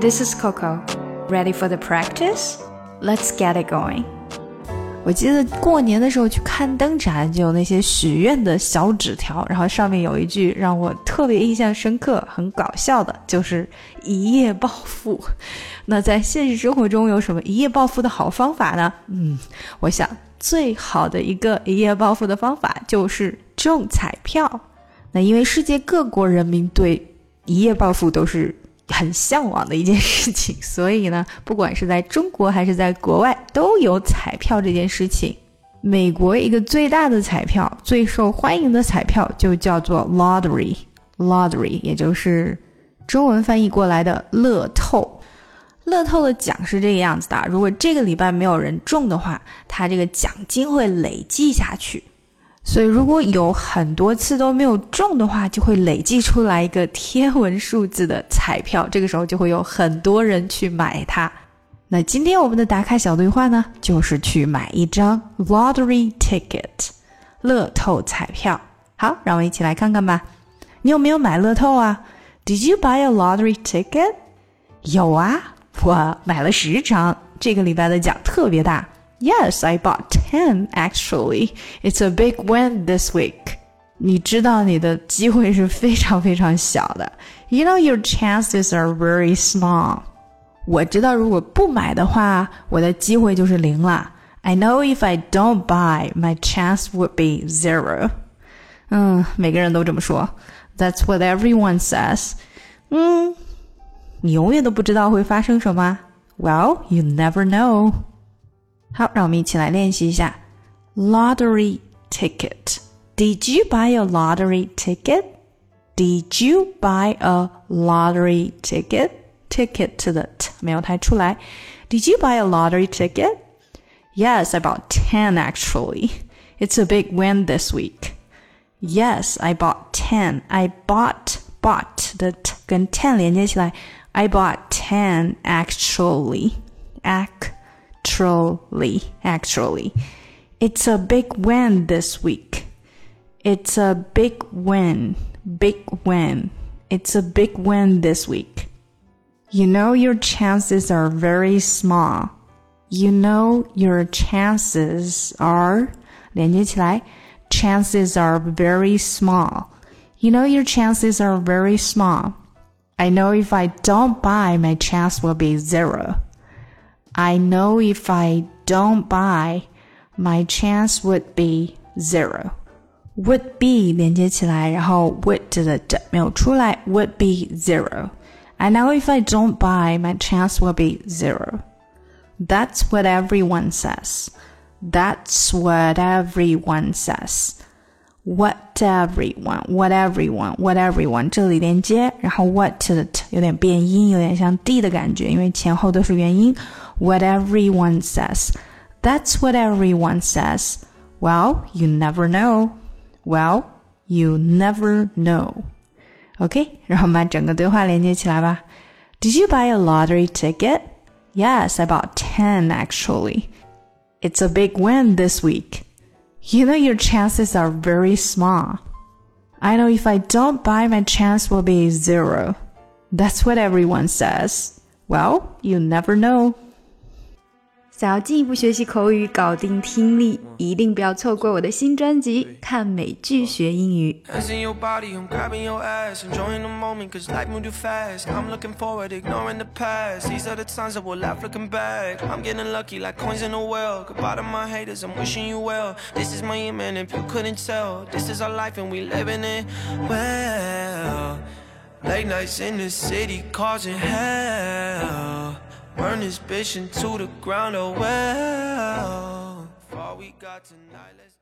This is Coco. Ready for the practice? Let's get it going. 我记得过年的时候去看灯展，就有那些许愿的小纸条，然后上面有一句让我特别印象深刻、很搞笑的，就是“一夜暴富”。那在现实生活中有什么一夜暴富的好方法呢？嗯，我想最好的一个一夜暴富的方法就是中彩票。那因为世界各国人民对一夜暴富都是。很向往的一件事情，所以呢，不管是在中国还是在国外，都有彩票这件事情。美国一个最大的彩票、最受欢迎的彩票就叫做 lottery，lottery 也就是中文翻译过来的乐透。乐透的奖是这个样子的：如果这个礼拜没有人中的话，它这个奖金会累计下去。所以，如果有很多次都没有中的话，就会累计出来一个天文数字的彩票。这个时候就会有很多人去买它。那今天我们的打卡小对话呢，就是去买一张 lottery ticket，乐透彩票。好，让我们一起来看看吧。你有没有买乐透啊？Did you buy a lottery ticket？有啊，我买了十张。这个礼拜的奖特别大。Yes, I bought 10 actually. It's a big win this week. 你知道你的机会是非常非常小的。You know your chances are very small. 我知道如果不买的话，我的机会就是零了。I know if I don't buy, my chance would be zero. 嗯，每个人都这么说。That's what everyone says. 嗯，你永远都不知道会发生什么。Well, you never know. 好，让我们一起来练习一下 lottery ticket。Did you buy a lottery ticket? Did you buy a lottery ticket? Ticket 的 t 没有太出来。Did you buy a lottery ticket? Yes, I bought 10 actually. It's a big win this week. Yes, I bought 10. I bought bought 的 t 跟 ten 连接起来。I bought 10 actually. Ac actually, actually. It's a big win this week. It's a big win, big win. It's a big win this week. You know your chances are very small. You know your chances are chances are very small. You know your chances are very small. I know if I don't buy, my chance will be zero. I know if I don't buy, my chance would be zero. Would be 连接起来，然后 would 的的没有出来，would be zero. I know if I don't buy, my chance will be zero. That's what everyone says. That's what everyone says. What everyone, what everyone, what everyone，这里连接，然后 what 的 t 有点变音，有点像 d 的感觉，因为前后都是元音。what everyone says. That's what everyone says. Well, you never know. Well, you never know. OK，让我们把整个对话连接起来吧。Did you buy a lottery ticket? Yes, I bought 10 actually. It's a big win this week. You know your chances are very small. I know if I don't buy, my chance will be zero. That's what everyone says. Well, you never know. 想要进一步学习口语，搞定听力，一定不要错过我的新专辑《看美剧学英语》。Burn this bitch into the ground, oh well. We got tonight, let's